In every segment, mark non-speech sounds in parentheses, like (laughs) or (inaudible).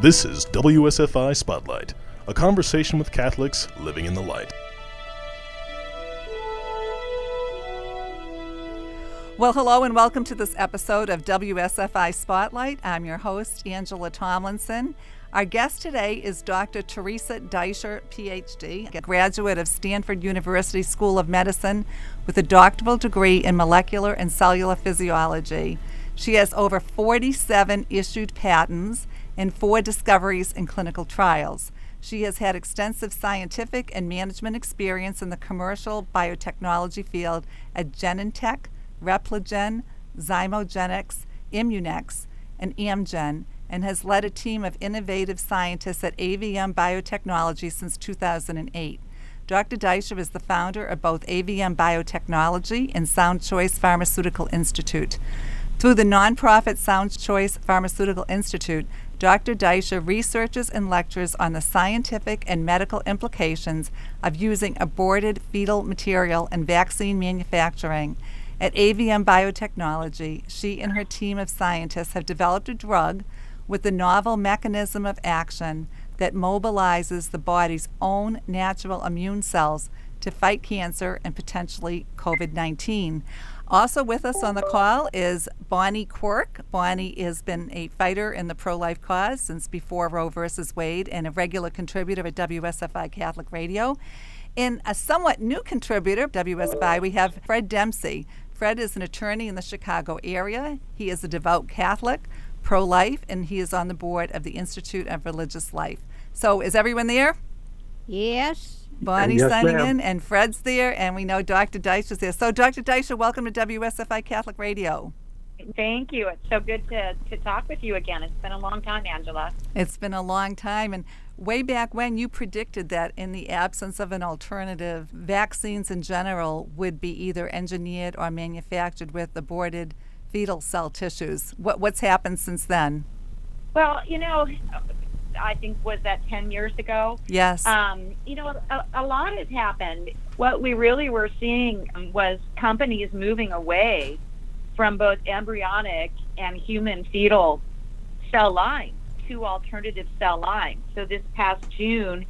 This is WSFI Spotlight, a conversation with Catholics living in the light. Well, hello and welcome to this episode of WSFI Spotlight. I'm your host, Angela Tomlinson. Our guest today is Dr. Teresa Deisher, PhD, a graduate of Stanford University School of Medicine with a doctoral degree in molecular and cellular physiology. She has over 47 issued patents and four discoveries in clinical trials. She has had extensive scientific and management experience in the commercial biotechnology field at Genentech, Repligen, ZymoGenetics, Immunex, and Amgen, and has led a team of innovative scientists at AVM Biotechnology since 2008. Dr. Deisher is the founder of both AVM Biotechnology and Sound Choice Pharmaceutical Institute. Through the nonprofit Sound Choice Pharmaceutical Institute, Dr. Deisher researches and lectures on the scientific and medical implications of using aborted fetal material in vaccine manufacturing. At AVM Biotechnology, she and her team of scientists have developed a drug with a novel mechanism of action that mobilizes the body's own natural immune cells to fight cancer and potentially COVID 19. Also with us on the call is Bonnie Quirk. Bonnie has been a fighter in the pro life cause since before Roe versus Wade and a regular contributor at WSFI Catholic Radio. In a somewhat new contributor, WSFI, we have Fred Dempsey. Fred is an attorney in the Chicago area. He is a devout Catholic, pro life, and he is on the board of the Institute of Religious Life. So, is everyone there? Yes. Bonnie's Yes, signing ma'am. in, and Fred's there, and we know Dr. Deisher is there. So, Dr. Deisher, welcome to WSFI Catholic Radio. Thank you. It's so good to, to talk with you again. It's been a long time, Angela. It's been a long time, and way back when you predicted that in the absence of an alternative, vaccines in general would be either engineered or manufactured with aborted fetal cell tissues. What, what's happened since then? Well, you know, I think was that 10 years ago. Yes. Um, you know, a, a lot has happened. What we really were seeing was companies moving away from both embryonic and human fetal cell lines to alternative cell lines. So this past June,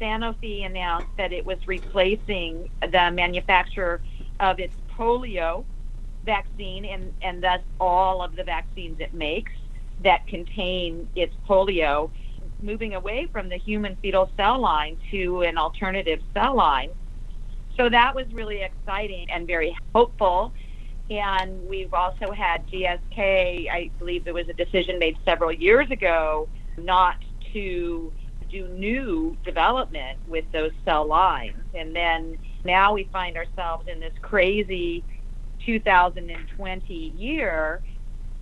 Sanofi announced that it was replacing the manufacturer of its polio vaccine and, and thus all of the vaccines it makes that contain its polio, moving away from the human fetal cell line to an alternative cell line. So that was really exciting and very hopeful. And we've also had GSK, I believe there was a decision made several years ago not to do new development with those cell lines. And then now we find ourselves in this crazy 2020 year,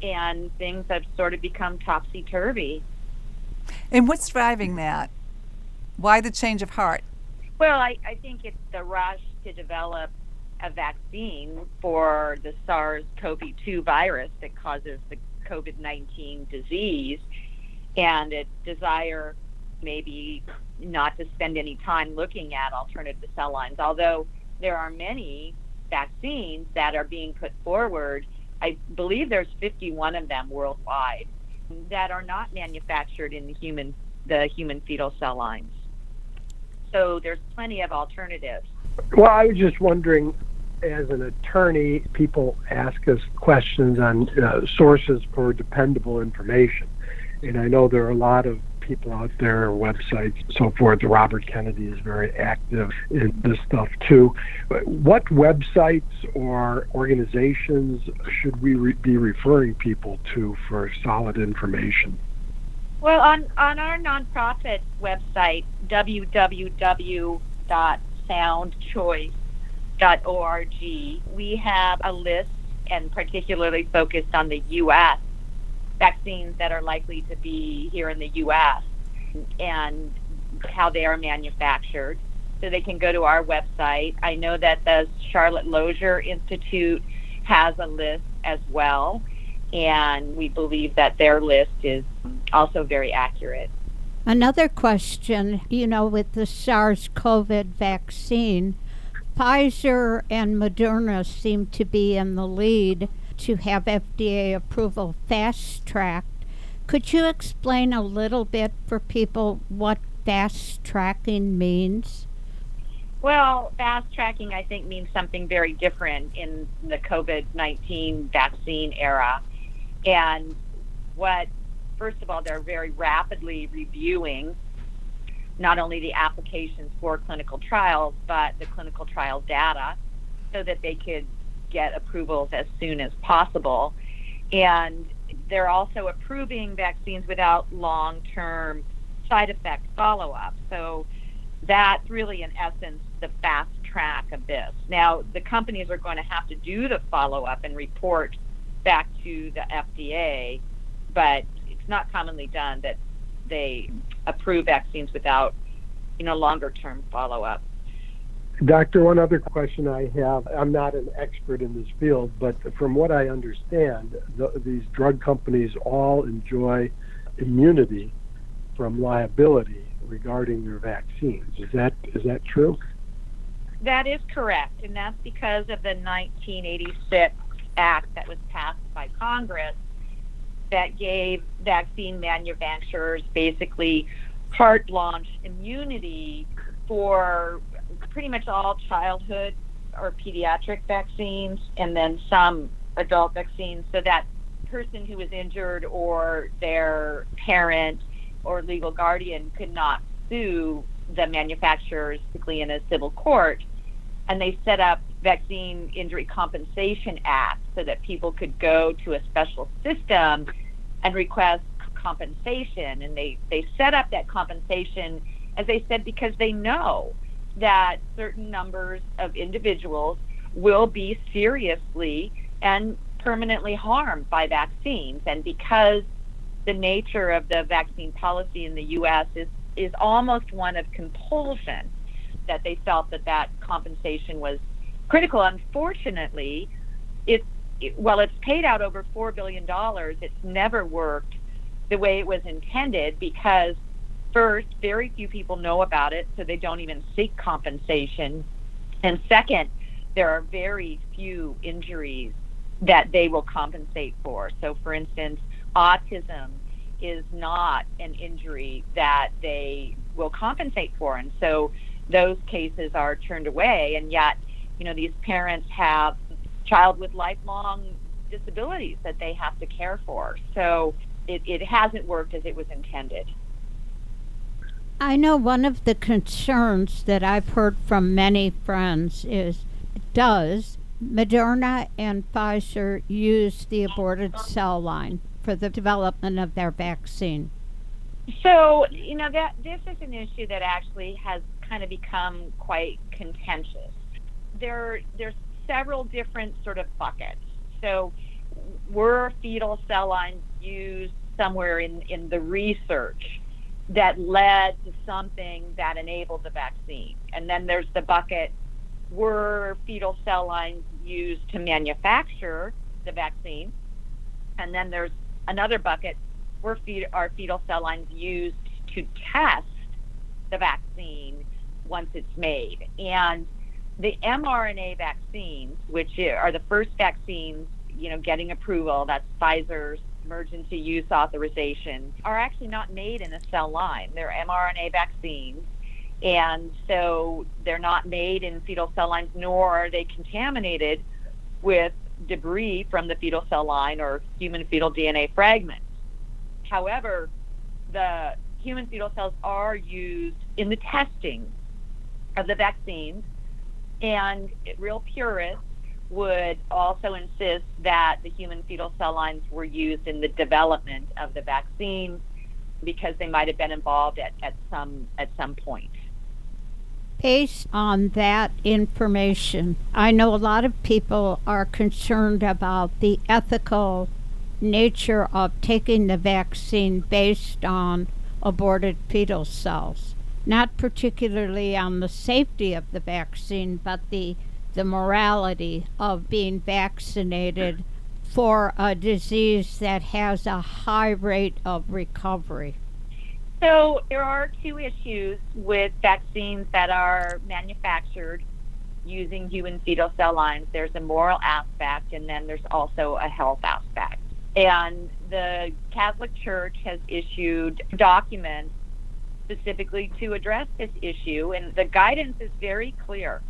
and things have sort of become topsy turvy. And what's driving that? Why the change of heart? Well, I, I think it's the rush to develop a vaccine for the SARS CoV 2 virus that causes the COVID 19 disease, and a desire maybe not to spend any time looking at alternative cell lines. Although there are many vaccines that are being put forward, I believe there's 51 of them worldwide that are not manufactured in the human the human fetal cell lines. So there's plenty of alternatives. Well, I was just wondering, as an attorney, people ask us questions on uh, sources for dependable information. And I know there are a lot of people out there, websites, so forth. Robert Kennedy is very active in this stuff too. But What websites or organizations should we re- be referring people to for solid information? Well, on, on our nonprofit website, www.soundchoice.org, we have a list and particularly focused on the U.S. vaccines that are likely to be here in the U.S. and how they are manufactured. So they can go to our website. I know that the Charlotte Lozier Institute has a list as well, and we believe that their list is also very accurate. Another question, you know, with the SARS CoV vaccine, Pfizer and Moderna seem to be in the lead to have FDA approval fast tracked Could you explain a little bit for people what fast tracking means? Well, fast tracking, I think, means something very different in the COVID 19 vaccine era. And what, first of all, they're very rapidly reviewing not only the applications for clinical trials, but the clinical trial data so that they could get approvals as soon as possible. And they're also approving vaccines without long term side effect follow up. So that's really, in essence, the fast track of this. Now, the companies are going to have to do the follow up and report back to the FDA, but it's not commonly done that they approve vaccines without, you know, longer term follow up. Doctor, one other question I have. I'm not an expert in this field, but from what I understand, the, these drug companies all enjoy immunity from liability regarding their vaccines. Is that is that true? That is correct, and that's because of the 1986 act that was passed by Congress that gave vaccine manufacturers basically carte blanche immunity for pretty much all childhood or pediatric vaccines and then some adult vaccines so that person who was injured or their parent or legal guardian could not sue the manufacturers, particularly in a civil court. And they set up Vaccine Injury Compensation Act so that people could go to a special system and request compensation. And they, they set up that compensation, as they said, because they know that certain numbers of individuals will be seriously and permanently harmed by vaccines. And because the nature of the vaccine policy in the U.S. is is almost one of compulsion. That they felt that that compensation was critical. Unfortunately, it's it, while it's paid out over four billion dollars, it's never worked the way it was intended because first, very few people know about it, so they don't even seek compensation, and second, there are very few injuries that they will compensate for. So, for instance, autism is not an injury that they will compensate for. And so those cases are turned away. And yet, you know, these parents have child with lifelong disabilities that they have to care for. So it, it hasn't worked as it was intended. I know one of the concerns that I've heard from many friends is does Moderna and Pfizer use the aborted cell line for the development of their vaccine? So, you know, that this is an issue that actually has kind of become quite contentious. There, there's several different sort of buckets. So, were fetal cell lines used somewhere in, in the research that led to something that enabled the vaccine? And then there's the bucket were fetal cell lines used to manufacture the vaccine? And then there's another bucket were feed, are fetal cell lines used to test the vaccine once it's made. And the mRNA vaccines, which are the first vaccines, you know, getting approval, that's Pfizer's emergency use authorization, are actually not made in a cell line. They're mRNA vaccines. And so they're not made in fetal cell lines, nor are they contaminated with debris from the fetal cell line or human fetal DNA fragments. However, the human fetal cells are used in the testing of the vaccines, and real purists would also insist that the human fetal cell lines were used in the development of the vaccine because they might have been involved at, at some at some point based on that information, I know a lot of people are concerned about the ethical nature of taking the vaccine based on aborted fetal cells. Not particularly on the safety of the vaccine, but the, the morality of being vaccinated for a disease that has a high rate of recovery. So there are two issues with vaccines that are manufactured using human fetal cell lines. There's a moral aspect, and then there's also a health aspect. And the Catholic Church has issued documents specifically to address this issue, and the guidance is very clear.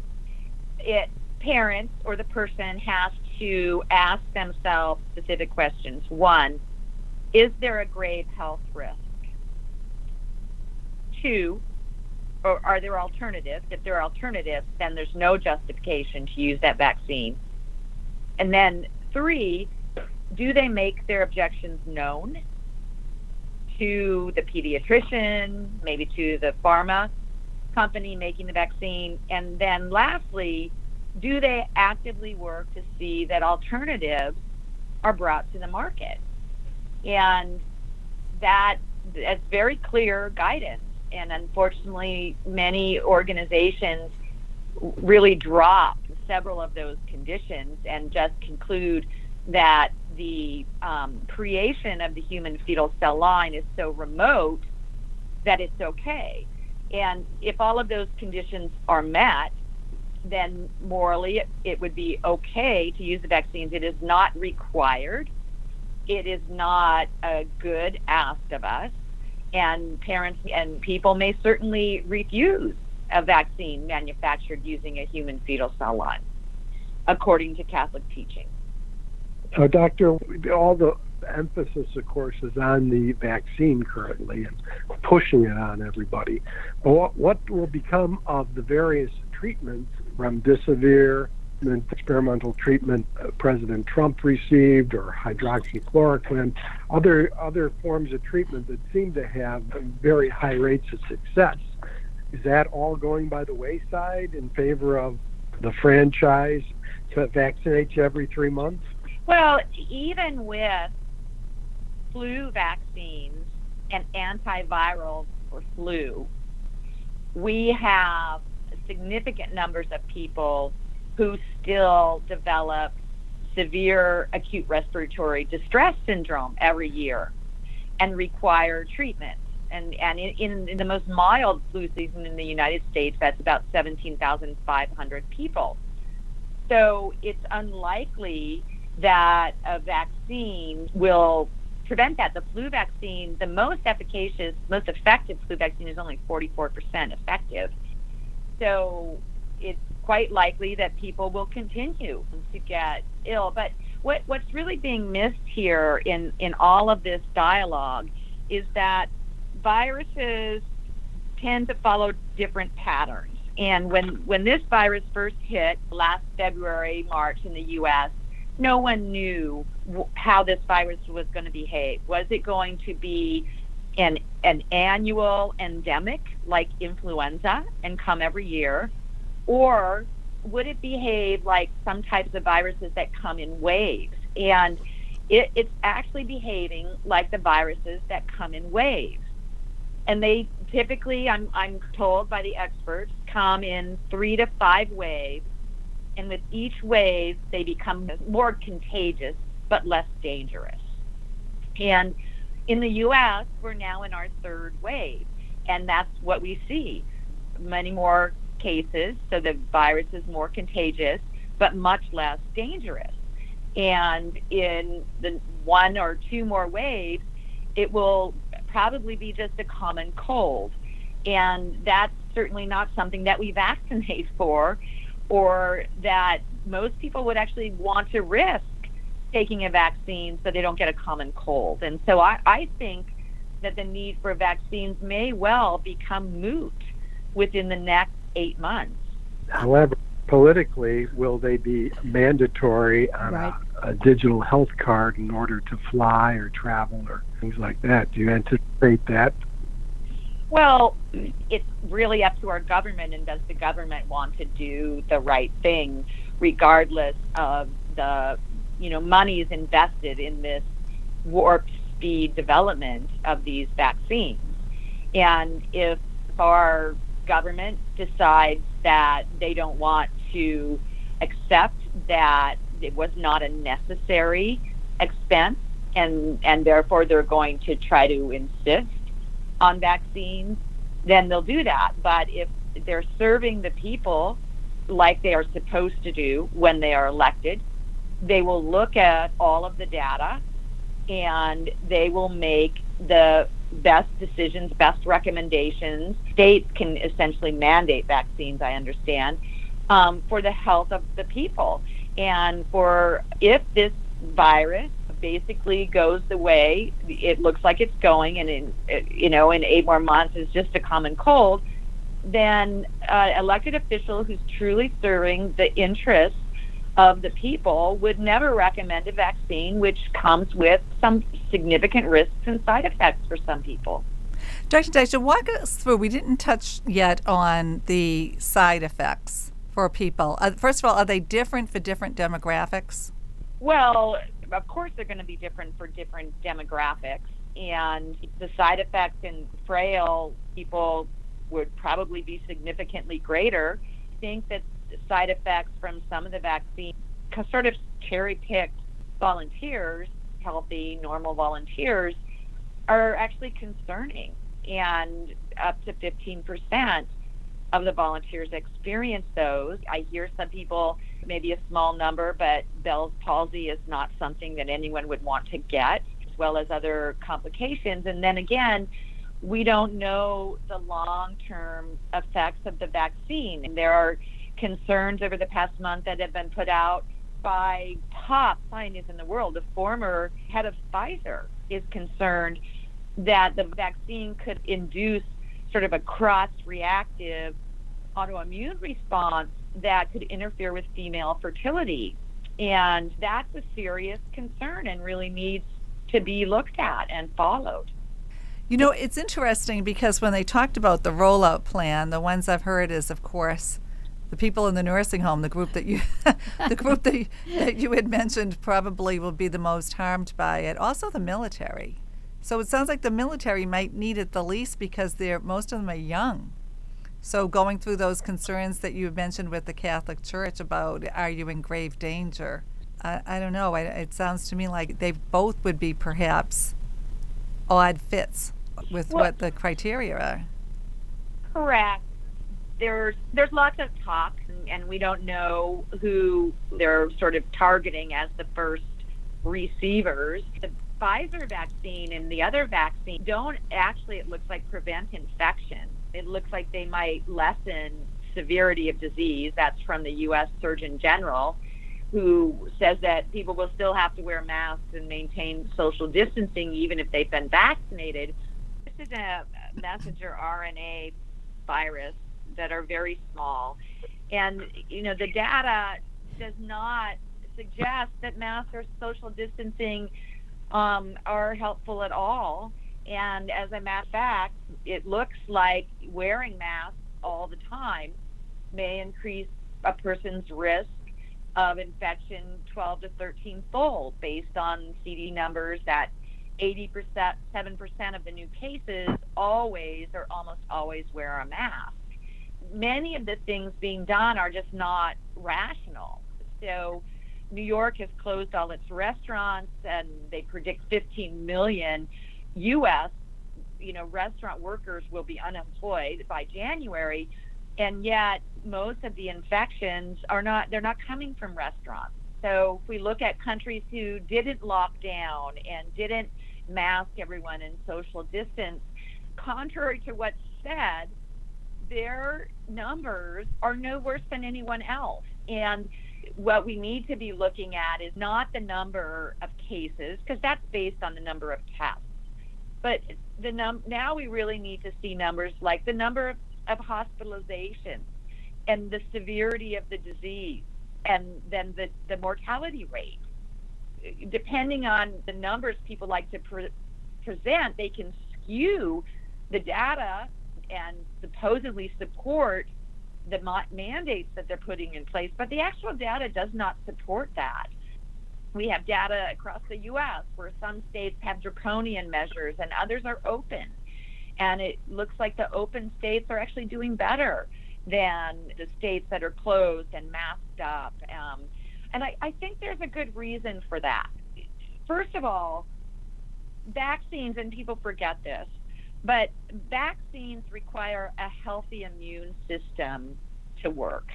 It parents or the person has to ask themselves specific questions. One, is there a grave health risk? Two, or are there alternatives? If there are alternatives, then there's no justification to use that vaccine. And then three, do they make their objections known to the pediatrician, maybe to the pharma company making the vaccine? And then lastly, do they actively work to see that alternatives are brought to the market? And that that's very clear guidance. And unfortunately, many organizations really drop several of those conditions and just conclude that the um, creation of the human fetal cell line is so remote that it's okay. And if all of those conditions are met, then morally it, would be okay to use the vaccines. It is not required. It is not a good ask of us. And parents and people may certainly refuse a vaccine manufactured using a human fetal cell line, according to Catholic teaching. Uh, doctor, all the emphasis, of course, is on the vaccine currently and pushing it on everybody. But what, what will become of the various treatments, remdesivir, the experimental treatment President Trump received, or hydroxychloroquine, other other forms of treatment that seem to have very high rates of success. Is that all going by the wayside in favor of the franchise to vaccinate you every three months? Well, even with flu vaccines and antivirals for flu, we have significant numbers of people who still develop severe acute respiratory distress syndrome every year and require treatment. And, and in, in the most mild flu season in the United States, that's about 17,500 people. So it's unlikely that a vaccine will prevent that. The flu vaccine, the most efficacious, most effective flu vaccine is only 44% effective. So it's quite likely that people will continue to get ill. But what, what's really being missed here in, in all of this dialogue is that viruses tend to follow different patterns. And when, when this virus first hit last February, March in the US, no one knew how this virus was going to behave. Was it going to be an, an annual endemic like influenza and come every year? Or would it behave like some types of viruses that come in waves? And it, it's actually behaving like the viruses that come in waves. And they typically, I'm, I'm told by the experts, come in three to five waves and with each wave, they become more contagious but less dangerous. And in the U.S., we're now in our third wave, and that's what we see. Many more cases, so the virus is more contagious, but much less dangerous. And in the one or two more waves, it will probably be just a common cold. And that's certainly not something that we (laughs) vaccinate for or that most people would actually want to risk taking a vaccine so they don't get a common cold. And so I, I think that the need for vaccines may well become moot within the next eight months. However, politically, will they be mandatory on right. a, a, digital health card in order to fly or travel or things like that? Do you anticipate that well, it's really up to our government, and does the government want to do the right thing, regardless of the, you know, money is invested in this warp speed development of these vaccines, and if our government decides that they don't want to accept that it was not a necessary expense, and and therefore they're going to try to insist on vaccines, then they'll do that. But if they're serving the people like they are supposed to do when they are elected, they will look at all of the data and they will make the best decisions, best recommendations. States can essentially mandate vaccines, I understand, um, for the health of the people. And for if this virus basically goes the way it looks like it's going, and in you know in eight more months is just a common cold, then uh, elected official who's truly serving the interests of the people would never recommend a vaccine which comes with some significant risks and side effects for some people. Dr. Deisher, walk us through. We didn't touch yet on the side effects for people. Uh, first of all, are they different for different demographics? Well, of course, they're going to be different for different demographics. And the side effects in frail people would probably be significantly greater. I think that side effects from some of the vaccines sort of cherry picked volunteers, healthy, normal volunteers, are actually concerning. And up to 15% of the volunteers experience those. I hear some people, maybe a small number, but Bell's palsy is not something that anyone would want to get, as well as other complications. And then again, we don't know the long term effects of the vaccine. And there are concerns over the past month that have been put out by top scientists in the world. The former head of Pfizer is concerned that the vaccine could induce sort of a cross reactive autoimmune response that could interfere with female fertility. And that's a serious concern and really needs to be looked at and followed. You know, it's interesting because when they talked about the rollout plan, the ones I've heard is, of course, the people in the nursing home, the group that you, (laughs) the group that you, that you had mentioned, probably will be the most harmed by it. Also, the military. So it sounds like the military might need it the least because they're most of them are young. So going through those concerns that you mentioned with the Catholic Church about are you in grave danger? I, I don't know. I, it sounds to me like they both would be perhaps odd fits with well, what the criteria are. Correct there's there's lots of talk, and we don't know who they're sort of targeting as the first receivers. The Pfizer vaccine and the other vaccine don't actually, it looks like, prevent infection. It looks like they might lessen severity of disease. That's from the U.S. Surgeon General, who says that people will still have to wear masks and maintain social distancing even if they've been vaccinated. This is a messenger RNA virus that are very small. And, you know, the data does not suggest that masks or social distancing um, are helpful at all. And as a matter of fact, it looks like wearing masks all the time may increase a person's risk of infection 12 to 13 fold based on CD numbers that 80%, 7% of the new cases always or almost always wear a mask many of the things being done are just not rational. So, New York has closed all its restaurants, and they predict 15 million U.S. you know restaurant workers will be unemployed by January, and yet most of the infections are not they're not coming from restaurants. So if we look at countries who didn't lock down and didn't mask everyone and social distance, contrary to what's said, their numbers are no worse than anyone else. And what we need to be looking at is not the number of cases, because that's based on the number of tests. But the num- now we really need to see numbers like the number of, of hospitalizations and the severity of the disease and then the, the mortality rate. Depending on the numbers people like to pre- present, they can skew the data and supposedly support the mandates that they're putting in place, but the actual data does not support that. We have data across the U.S. where some states have draconian measures and others are open. And it looks like the open states are actually doing better than the states that are closed and masked up. Um, and I, I think there's a good reason for that. First of all, vaccines, and people forget this, but vaccines require a healthy immune system to work.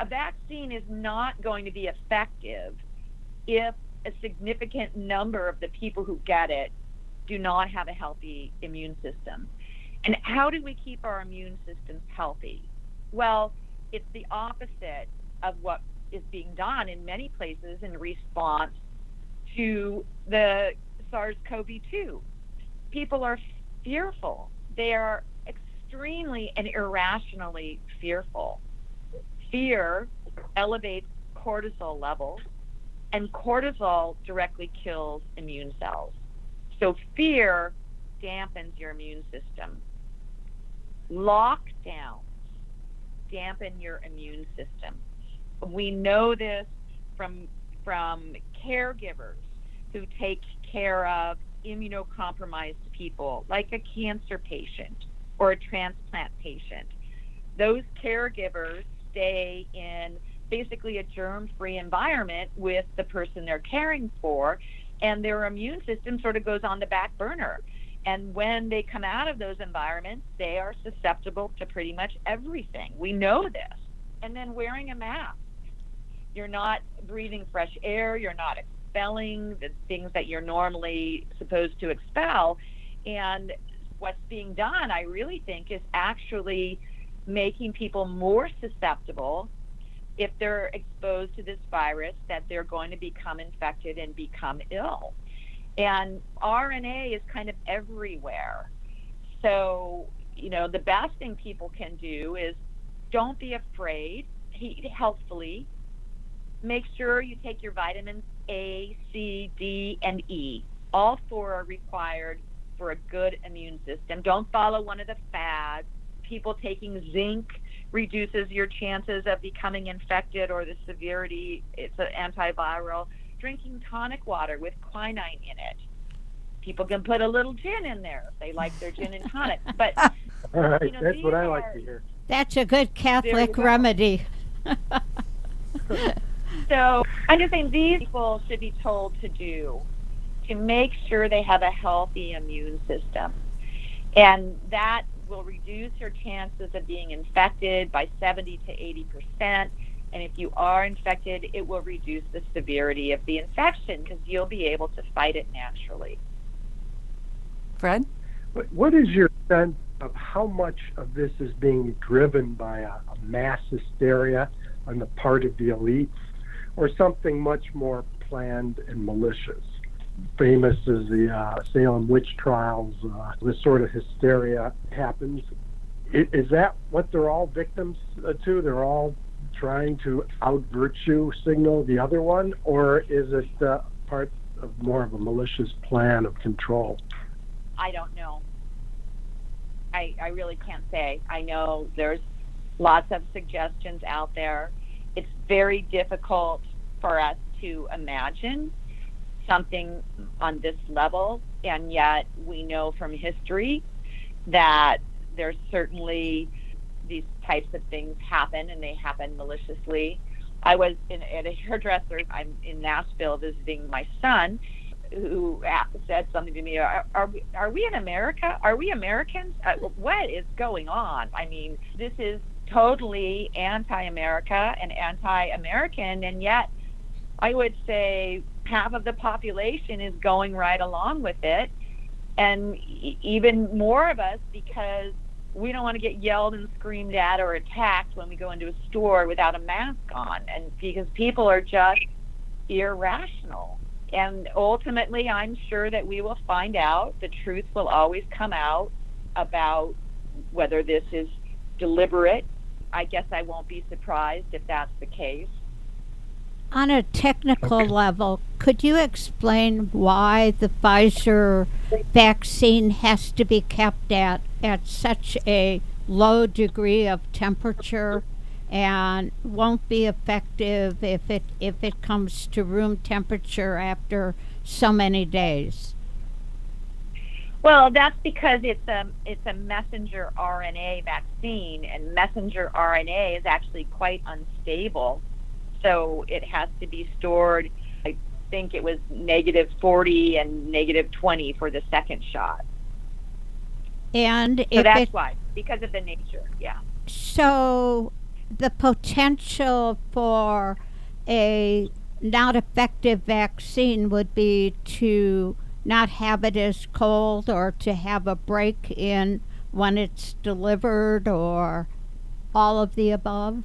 A vaccine is not going to be effective if a significant number of the people who get it do not have a healthy immune system. And how do we keep our immune systems healthy? Well, it's the opposite of what is being done in many places in response to the SARS CoV 2. People are fearful. They are extremely and irrationally fearful. Fear elevates cortisol levels, and cortisol directly kills immune cells. So, fear dampens your immune system. Lockdowns dampen your immune system. We know this from from caregivers who take care of immunocompromised people, like a cancer patient or a transplant patient. Those caregivers stay in basically a germ free environment with the person they're caring for, and their immune system sort of goes on the back burner. And when they come out of those environments, they are susceptible to pretty much everything. We know this. And then wearing a mask. You're not breathing fresh air, you're not expelling the things that you're normally supposed to expel. And what's being done, I really think, is actually making people more susceptible if they're exposed to this virus that they're going to become infected and become ill. And RNA is kind of everywhere. So, you know, the best thing people can do is don't be afraid, eat healthfully, make sure you take your vitamins A, C, D, and E. All four are required for a good immune system. Don't follow one of the fads. People taking zinc reduces your chances of becoming infected or the severity. It's an antiviral drinking tonic water with quinine in it. People can put a little gin in there if they like their gin and tonic. (laughs) But all right, you know, that's what I are, like to hear. That's a good Catholic remedy. (laughs) so I'm just saying these people should be told to do to make sure they have a healthy immune system. And that will reduce your chances of being infected by 70 to 80 percent and if you are infected, it will reduce the severity of the infection because you'll be able to fight it naturally. Fred? What is your sense of how much of this is being driven by a, a mass hysteria on the part of the elites or something much more planned and malicious? Famous as the uh, Salem witch trials, uh, this sort of hysteria happens. Is that what they're all victims uh, to? They're all trying to out virtue signal the other one, or is it uh, part of more of a malicious plan of control? I don't know. I, I really can't say. I know there's lots of suggestions out there. It's very difficult for us to imagine something on this level, and yet we know from history that there's certainly these types of things happen and they happen maliciously. I was in, at a hairdresser. I'm in Nashville visiting my son, who said something to me. Are, are we are we in America? Are we Americans? Uh, what is going on? I mean, this is totally anti-America and anti-American, and yet I would say half of the population is going right along with it, and even more of us because we don't want to get yelled and screamed at or attacked when we go into a store without a mask on and because people are just irrational. And ultimately i'm sure that we will find out the truth will always come out about whether this is deliberate i guess i won't be surprised if that's the case on a technical okay. level, could you explain why the Pfizer vaccine has to be kept at, at such a low degree of temperature and won't be effective if it if it comes to room temperature after so many days? Well, that's because it's a it's a messenger RNA vaccine, and messenger RNA is actually quite unstable so it has to be stored. I think it was negative 40 and negative 20 for the second shot. And so that's it, why, because of the nature, yeah. So the potential for a not effective vaccine would be to not have it as cold or to have a break in when it's delivered or all of the above?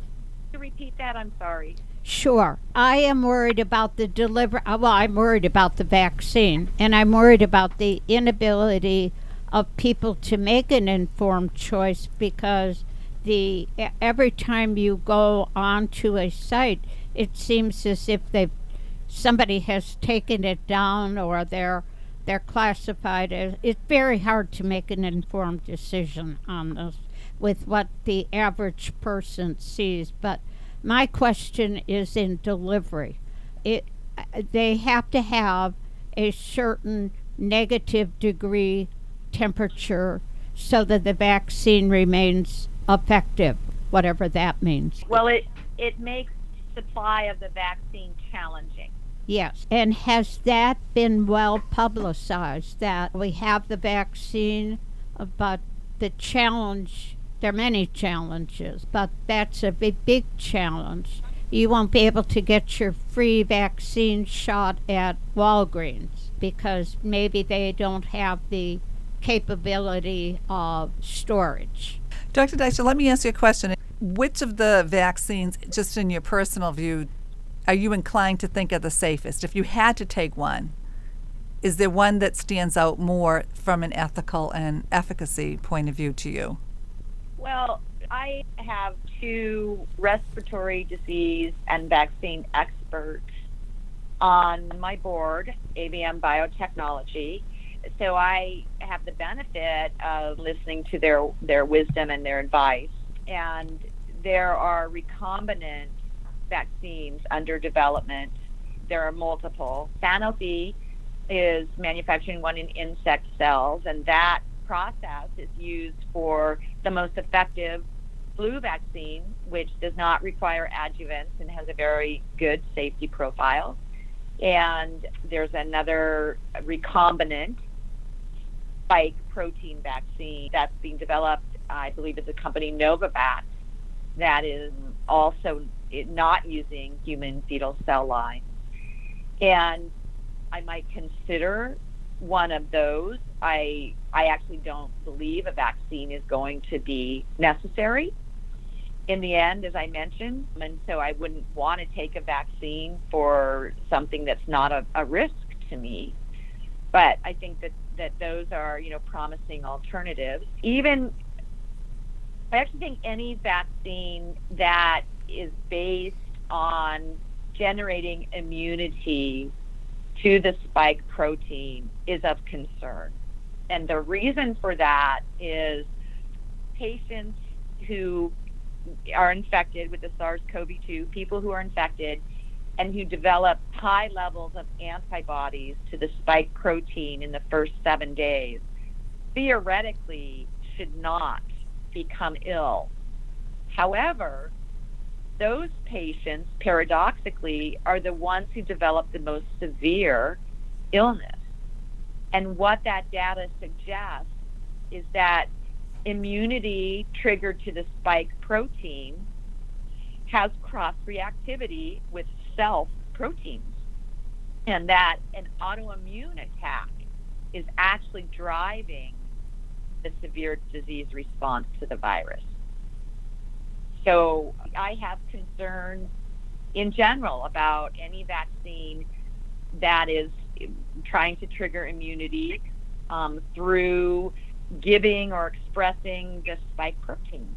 To repeat that, I'm sorry. Sure. I am worried about the deliver uh, well, I'm worried about the vaccine and I'm worried about the inability of people to make an informed choice because the every time you go onto a site it seems as if they've somebody has taken it down or they're they're classified as it's very hard to make an informed decision on this with what the average person sees but my question is in delivery it they have to have a certain negative degree temperature so that the vaccine remains effective whatever that means Well, it it makes supply of the vaccine challenging. Yes. And has that been well publicized that we have the vaccine, but the challenge, there are many challenges, but that's a big, big challenge. You won't be able to get your free vaccine shot at Walgreens because maybe they don't have the capability of storage. Dr. Deisher, let me ask you a question. Which of the vaccines, just in your personal view, are you inclined to think are the safest? If you had to take one, is there one that stands out more from an ethical and efficacy point of view to you? Well, I have two respiratory disease and vaccine experts on my board, AVM Biotechnology. So I have the benefit of listening to their, their wisdom and their advice. And there are recombinant vaccines under development. There are multiple. Sanofi is manufacturing one in insect cells, and that process is used for the most effective flu vaccine, which does not require adjuvants and has a very good safety profile. And there's another recombinant spike protein vaccine that's being developed, I believe, is a company Novavax that is also not using human fetal cell lines. And I might consider one of those. I I actually don't believe a vaccine is going to be necessary in the end, as I mentioned, and so I wouldn't want to take a vaccine for something that's not a, a risk to me. But I think that that those are you know promising alternatives. Even I actually think any vaccine that is based on generating immunity to the spike protein is of concern. And the reason for that is patients who are infected with the SARS CoV 2, people who are infected and who develop high levels of antibodies to the spike protein in the first seven days, theoretically should not become ill. However, those patients, paradoxically, are the ones who develop the most severe illness. And what that data suggests is that immunity triggered to the spike protein has cross reactivity with self proteins. And that an autoimmune attack is actually driving the severe disease response to the virus. So I have concerns in general about any vaccine that is trying to trigger immunity um, through giving or expressing the spike protein.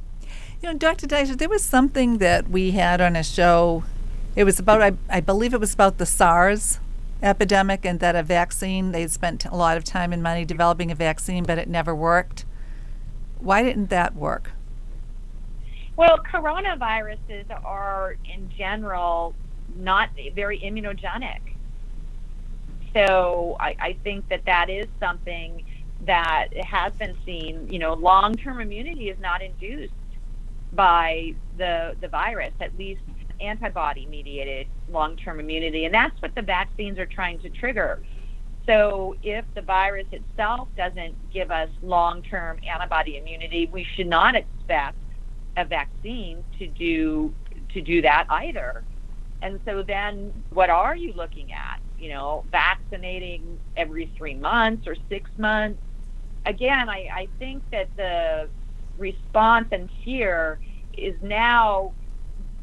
You know, Dr. Deisher, there was something that we had on a show. It was about, I, I believe it was about the SARS epidemic and that a vaccine, they spent a lot of time and money developing a vaccine, but it never worked. Why didn't that work? Well, coronaviruses are in general not very immunogenic. So I, I think that that is something that has been seen. You know, long-term immunity is not induced by the the virus, at least antibody-mediated long-term immunity, and that's what the vaccines are trying to trigger. So if the virus itself doesn't give us long-term antibody immunity, we should not expect a vaccine to do to do that either. And so then what are you looking at? You know, vaccinating every three months or six months? Again, I, I think that the response and fear is now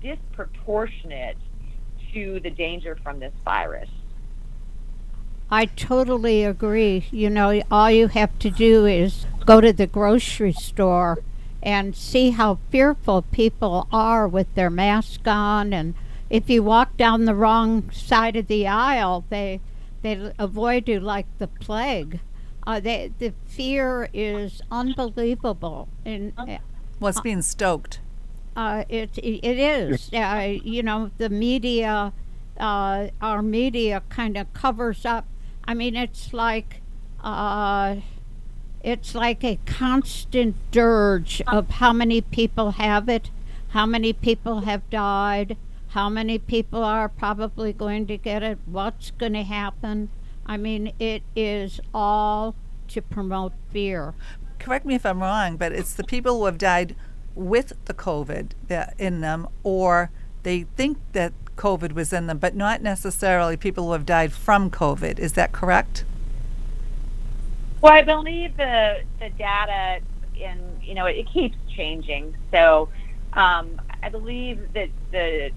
disproportionate to the danger from this virus. I totally agree. You know, all you have to do is go to the grocery store and see how fearful people are with their mask on and if you walk down the wrong side of the aisle, they they avoid you like the plague. Uh, they, the fear is unbelievable, and uh, What's being stoked? uh, it it is. Uh, you know, the media, uh, our media, kind of covers up. I mean, it's like, uh, it's like a constant dirge of how many people have it, how many people have died, how many people are probably going to get it, what's going to happen. I mean, it is all to promote fear. Correct me if I'm wrong, but it's the people who have died with the COVID in them, or they think that COVID was in them, but not necessarily people who have died from COVID. Is that correct? Well, I believe the the data in you know it, keeps changing. So um, I believe that the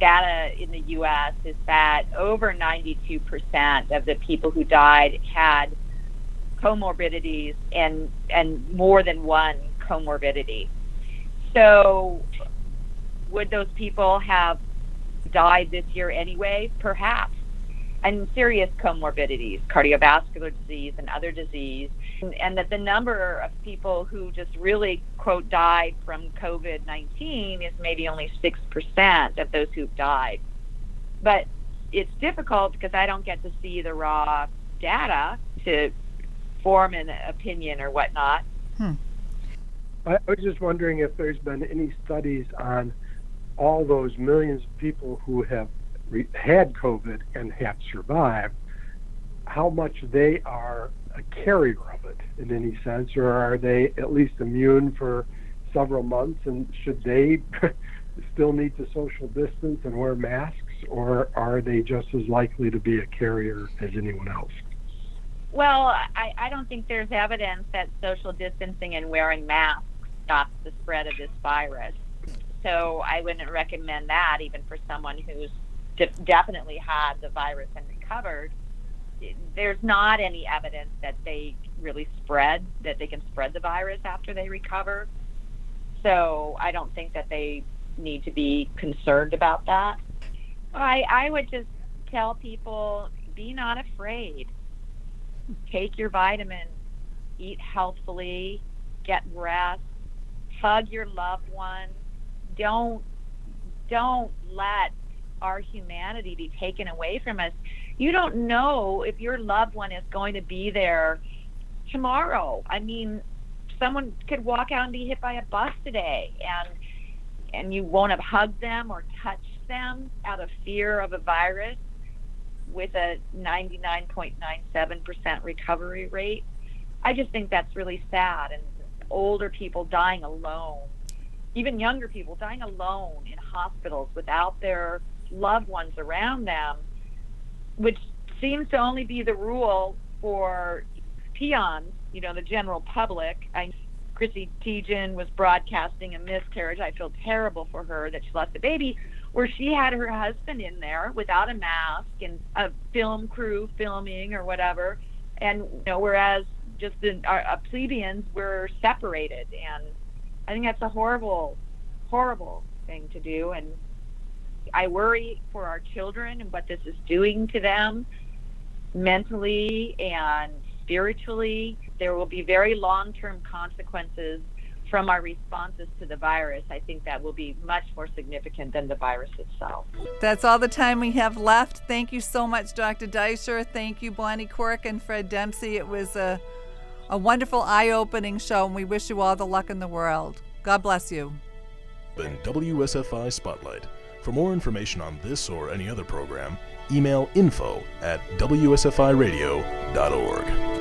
data in the U.S. is that over 92 percent of the people who died had comorbidities and and more than one comorbidity. So would those people have died this year anyway? Perhaps. And serious comorbidities, cardiovascular disease and other disease, and, and that the number of people who just really, quote, died from COVID 19 is maybe only 6% of those who've died. But it's difficult because I don't get to see the raw data to form an opinion or whatnot. Hmm. I, I was just wondering if there's been any studies on all those millions of people who have re- had COVID and have survived, how much they are a carrier of it in any sense, or are they at least immune for several months? And should they (laughs) still need to social distance and wear masks, or are they just as likely to be a carrier as anyone else? Well, I, I don't think there's evidence that social distancing and wearing masks stops the spread of this virus. So I wouldn't recommend that even for someone who's de- definitely had the virus and recovered. There's not any evidence that they really spread, that they can spread the virus after they recover. So I don't think that they need to be concerned about that. I, I would just tell people be not afraid. Take your vitamins, eat healthfully, get rest, hug your loved ones. Don't don't let our humanity be taken away from us. You don't know if your loved one is going to be there tomorrow. I mean, someone could walk out and be hit by a bus today and and you won't have hugged them or touched them out of fear of a virus with a 99.97% recovery rate. I just think that's really sad and older people dying alone, even younger people dying alone in hospitals without their loved ones around them, which seems to only be the rule for peons, you know, the general public. I, Chrissy Teigen was broadcasting a miscarriage. I feel terrible for her that she lost the baby, where she had her husband in there without a mask and a film crew filming or whatever. And you know, whereas just the our, uh, plebeians were separated, and I think that's a horrible, horrible thing to do. And I worry for our children and what this is doing to them mentally and spiritually. There will be very long-term consequences from our responses to the virus, I think that will be much more significant than the virus itself. That's all the time we have left. Thank you so much, Dr. Deisher. Thank you, Bonnie Quirk and Fred Dempsey. It was a, a wonderful, eye opening show, and we wish you all the luck in the world. God bless you. Been WSFI Spotlight. For more information on this or any other program, email info at wsfiradio.org.